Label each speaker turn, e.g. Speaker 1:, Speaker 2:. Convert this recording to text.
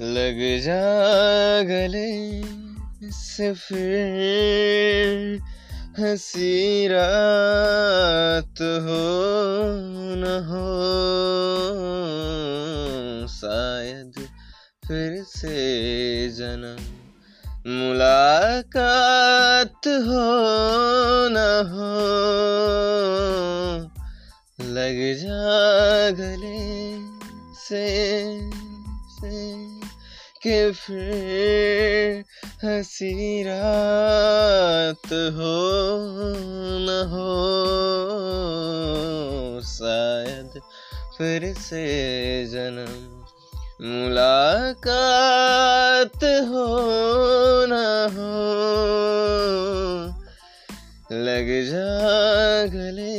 Speaker 1: लग जा गले से हँसी रात हो न हो। शायद फिर से जन्म, मुलाकात हो न हो। लग जा गले से से। के फिर हँसी रात हो न हो, शायद फिर से जन्म मुलाकात हो न हो। लग जा गले